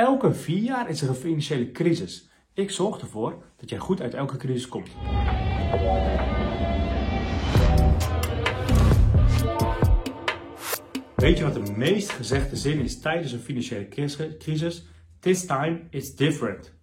Elke vier jaar is er een financiële crisis. Ik zorg ervoor dat jij goed uit elke crisis komt. Weet je wat de meest gezegde zin is tijdens een financiële crisis? This time it's different.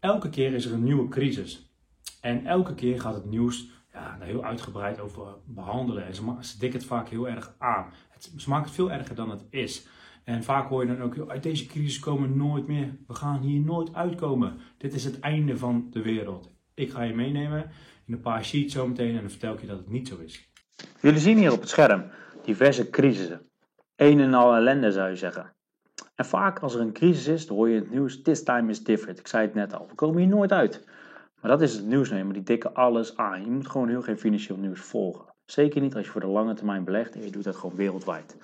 Elke keer is er een nieuwe crisis. En elke keer gaat het nieuws ja, heel uitgebreid over behandelen. En ze, ze dikken het vaak heel erg aan. Het, ze maken het veel erger dan het is. En vaak hoor je dan ook, uit deze crisis komen we nooit meer. We gaan hier nooit uitkomen. Dit is het einde van de wereld. Ik ga je meenemen in een paar sheets zometeen en dan vertel ik je dat het niet zo is. Jullie zien hier op het scherm diverse crisissen. Een en al ellende zou je zeggen. En vaak als er een crisis is, dan hoor je het nieuws, this time is different. Ik zei het net al, we komen hier nooit uit. Maar dat is het nieuwsnemer, die dikken alles aan. Je moet gewoon heel geen financieel nieuws volgen. Zeker niet als je voor de lange termijn belegt en je doet dat gewoon wereldwijd.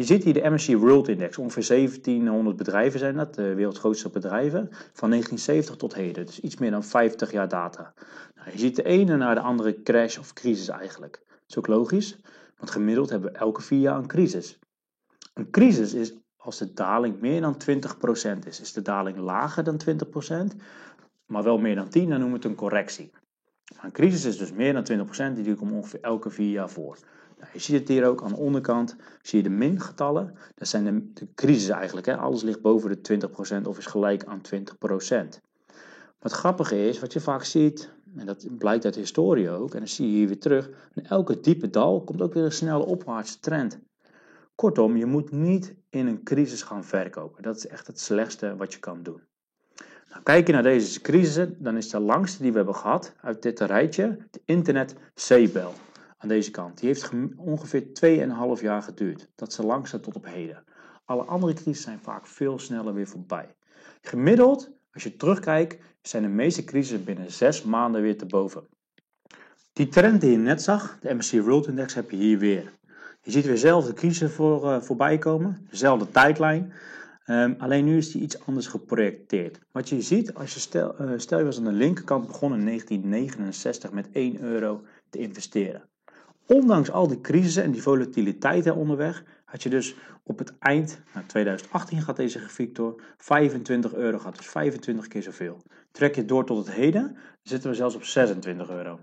Je ziet hier de MSCI World Index. Ongeveer 1700 bedrijven zijn dat, de wereld's grootste bedrijven, van 1970 tot heden. Dus iets meer dan 50 jaar data. Nou, je ziet de ene naar de andere crash of crisis eigenlijk. Dat is ook logisch, want gemiddeld hebben we elke vier jaar een crisis. Een crisis is als de daling meer dan 20% is. Is de daling lager dan 20%, maar wel meer dan 10, dan noemen we het een correctie. een crisis is dus meer dan 20%, die komt ongeveer elke vier jaar voor. Nou, je ziet het hier ook aan de onderkant, zie je de mingetallen. Dat zijn de, de crisis eigenlijk. Hè? Alles ligt boven de 20% of is gelijk aan 20%. Wat grappige is, wat je vaak ziet, en dat blijkt uit de historie ook, en dan zie je hier weer terug, elke diepe dal komt ook weer een snelle opwaartse trend. Kortom, je moet niet in een crisis gaan verkopen. Dat is echt het slechtste wat je kan doen. Nou, kijk je naar deze crisis, dan is de langste die we hebben gehad uit dit rijtje de internet C-bel aan deze kant. Die heeft ongeveer 2,5 jaar geduurd. Dat de langste tot op heden. Alle andere crises zijn vaak veel sneller weer voorbij. Gemiddeld, als je terugkijkt, zijn de meeste crises binnen 6 maanden weer te boven. Die trend die je net zag, de MSCI World Index, heb je hier weer. Je ziet weer dezelfde crisis voor, uh, voorbij komen, dezelfde tijdlijn. Um, alleen nu is die iets anders geprojecteerd. Wat je ziet, als je stel, uh, stel je was aan de linkerkant begonnen in 1969 met 1 euro te investeren. Ondanks al die crisissen en die volatiliteit onderweg, had je dus op het eind, nou 2018 gaat deze grafiek door, 25 euro gehad. Dus 25 keer zoveel. Trek je door tot het heden, zitten we zelfs op 26 euro.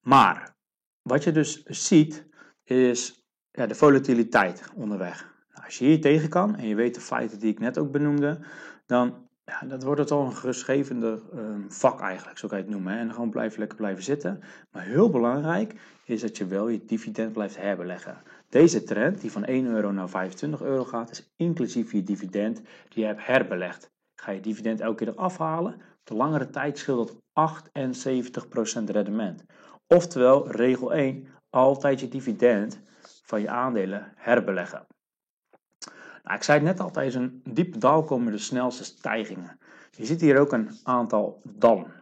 Maar, wat je dus ziet, is ja, de volatiliteit onderweg. Nou, als je hier tegen kan en je weet de feiten die ik net ook benoemde, dan ja, dat wordt het al een geschreven ehm, vak eigenlijk, zo kan je het noemen. En gewoon blijven lekker blijven zitten. Maar heel belangrijk is dat je wel je dividend blijft herbeleggen. Deze trend, die van 1 euro naar 25 euro gaat, is inclusief je dividend die je hebt herbelegd. Ga je dividend elke keer eraf halen, op de langere tijd scheelt dat 78% rendement. Oftewel, regel 1, altijd je dividend van je aandelen herbeleggen. Nou, ik zei het net al, tijdens een diepe dal komen de snelste stijgingen. Je ziet hier ook een aantal dallen.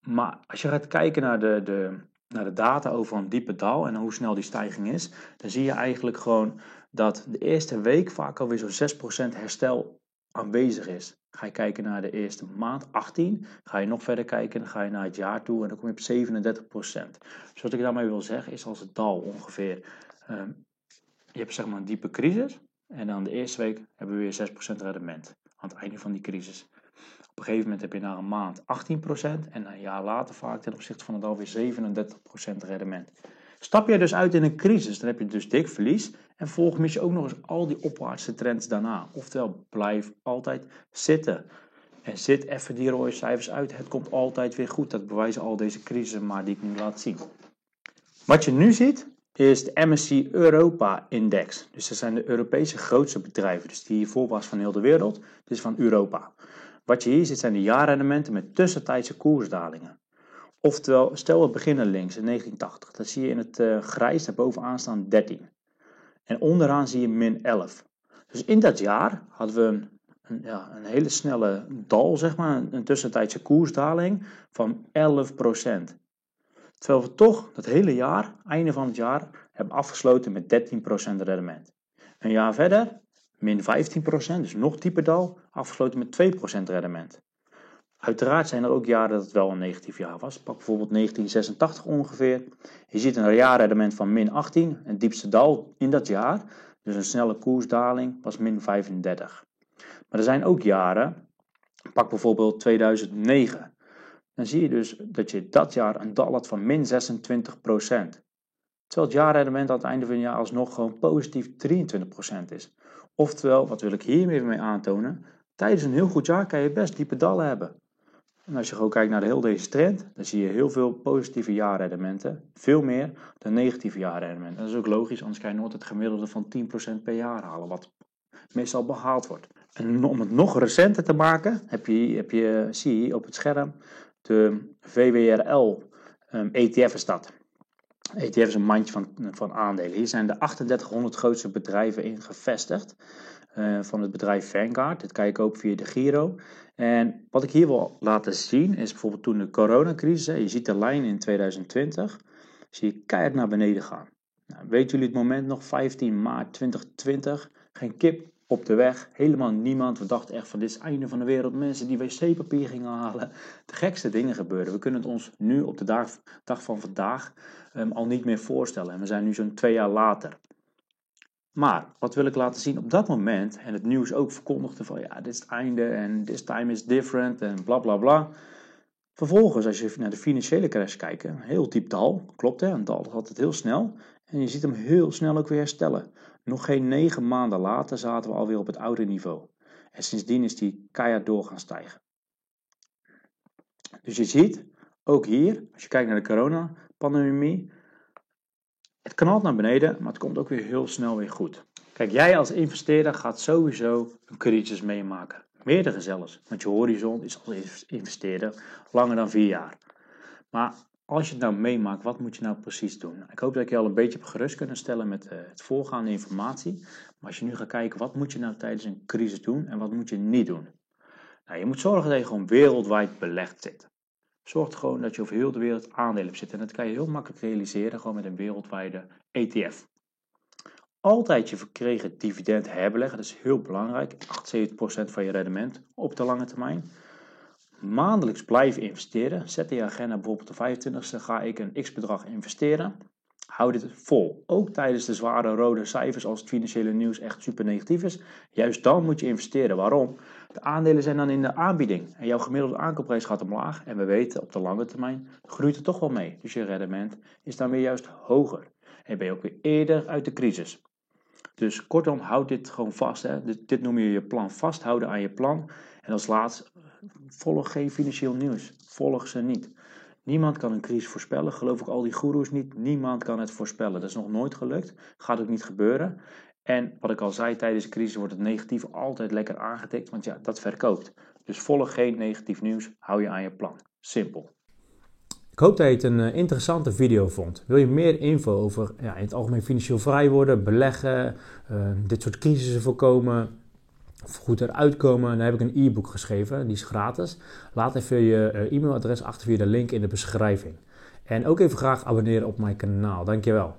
Maar als je gaat kijken naar de, de, naar de data over een diepe dal en hoe snel die stijging is, dan zie je eigenlijk gewoon dat de eerste week vaak alweer zo'n 6% herstel aanwezig is. Ga je kijken naar de eerste maand, 18, ga je nog verder kijken, dan ga je naar het jaar toe en dan kom je op 37%. Dus wat ik daarmee wil zeggen is als het dal ongeveer, um, je hebt zeg maar een diepe crisis, en dan de eerste week hebben we weer 6% rendement aan het einde van die crisis. Op een gegeven moment heb je na een maand 18% en een jaar later vaak ten opzichte van het alweer 37% rendement. Stap je dus uit in een crisis, dan heb je dus dik verlies en volg mis je ook nog eens al die opwaartse trends daarna. Oftewel, blijf altijd zitten. En zit even die rode cijfers uit. Het komt altijd weer goed. Dat bewijzen al deze crisissen maar die ik nu laat zien. Wat je nu ziet, is de MSCI Europa Index. Dus dat zijn de Europese grootste bedrijven. Dus die hiervoor was van heel de wereld, dus van Europa. Wat je hier ziet zijn de jaarrendementen met tussentijdse koersdalingen. Oftewel, stel we beginnen links in 1980. Dan zie je in het uh, grijs daarbovenaan staan 13. En onderaan zie je min 11. Dus in dat jaar hadden we een, ja, een hele snelle dal, zeg maar, een, een tussentijdse koersdaling van 11 Terwijl we toch dat hele jaar, einde van het jaar, hebben afgesloten met 13% rendement. Een jaar verder, min 15%, dus nog dieper dal, afgesloten met 2% rendement. Uiteraard zijn er ook jaren dat het wel een negatief jaar was. Pak bijvoorbeeld 1986 ongeveer. Je ziet een jaarrendement van min 18, een diepste dal in dat jaar. Dus een snelle koersdaling was min 35. Maar er zijn ook jaren, pak bijvoorbeeld 2009. Dan zie je dus dat je dat jaar een dal had van min 26% Terwijl het jaarrendement aan het einde van het jaar alsnog gewoon positief 23% is. Oftewel, wat wil ik hiermee mee aantonen? Tijdens een heel goed jaar kan je best diepe dallen hebben. En als je gewoon kijkt naar heel deze trend, dan zie je heel veel positieve jaarrendementen. Veel meer dan negatieve jaarrendementen. Dat is ook logisch, anders kan je nooit het gemiddelde van 10% per jaar halen, wat meestal behaald wordt. En om het nog recenter te maken, heb je, heb je, zie je op het scherm de VWRL ETF is dat. ETF is een mandje van, van aandelen. Hier zijn de 3800 grootste bedrijven in gevestigd. Uh, van het bedrijf Vanguard. Dit kan je kopen via de Giro. En wat ik hier wil laten zien is bijvoorbeeld toen de coronacrisis. Je ziet de lijn in 2020. Zie je keihard naar beneden gaan. Nou, weten jullie het moment nog? 15 maart 2020. Geen kip op de weg. Helemaal niemand. We dachten echt van dit is het einde van de wereld. Mensen die wc-papier gingen halen. De gekste dingen gebeurden. We kunnen het ons nu op de dag, dag van vandaag um, al niet meer voorstellen. En we zijn nu zo'n twee jaar later. Maar wat wil ik laten zien op dat moment, en het nieuws ook verkondigde van ja, dit is het einde en this time is different en bla bla bla. Vervolgens, als je naar de financiële crash kijkt, heel diep klopt hè, een dal gaat het heel snel. En je ziet hem heel snel ook weer herstellen. Nog geen negen maanden later zaten we alweer op het oude niveau. En sindsdien is die keihard door gaan stijgen. Dus je ziet, ook hier, als je kijkt naar de coronapandemie, het knalt naar beneden, maar het komt ook weer heel snel weer goed. Kijk, jij als investeerder gaat sowieso een crisis meemaken. Meerdere zelfs, want je horizon is als investeerder langer dan vier jaar. Maar als je het nou meemaakt, wat moet je nou precies doen? Ik hoop dat ik je al een beetje op gerust kunnen stellen met uh, het voorgaande informatie. Maar als je nu gaat kijken, wat moet je nou tijdens een crisis doen en wat moet je niet doen? Nou, je moet zorgen dat je gewoon wereldwijd belegd zit. Zorg gewoon dat je over heel de wereld aandelen hebt zitten. En dat kan je heel makkelijk realiseren gewoon met een wereldwijde ETF. Altijd je verkregen dividend herbeleggen, dat is heel belangrijk. 78% van je rendement op de lange termijn. Maandelijks blijven investeren. Zet in je agenda bijvoorbeeld de 25e ga ik een x bedrag investeren. Houd dit vol. Ook tijdens de zware rode cijfers als het financiële nieuws echt super negatief is. Juist dan moet je investeren. Waarom? De aandelen zijn dan in de aanbieding. En jouw gemiddelde aankoopprijs gaat omlaag. En we weten op de lange termijn groeit het toch wel mee. Dus je rendement is dan weer juist hoger. En ben je ook weer eerder uit de crisis. Dus kortom, houd dit gewoon vast. Hè. Dit, noem je je plan. Vasthouden aan je plan. En als laatst, volg geen financieel nieuws. Volg ze niet. Niemand kan een crisis voorspellen, geloof ik al die goeroes niet. Niemand kan het voorspellen. Dat is nog nooit gelukt, gaat ook niet gebeuren. En wat ik al zei, tijdens de crisis wordt het negatief altijd lekker aangetikt, want ja, dat verkoopt. Dus volg geen negatief nieuws, hou je aan je plan. Simpel. Ik hoop dat je het een eh, interessante video vond. Wil je meer info over ja, in het algemeen financieel vrij worden, beleggen, uh, dit soort crisissen voorkomen, goed eruit komen, dan heb ik een e-book geschreven. Die is gratis. Laat even je eh, e-mailadres achter via de link in de beschrijving. En ook even graag abonneren op mijn kanaal. Dankjewel.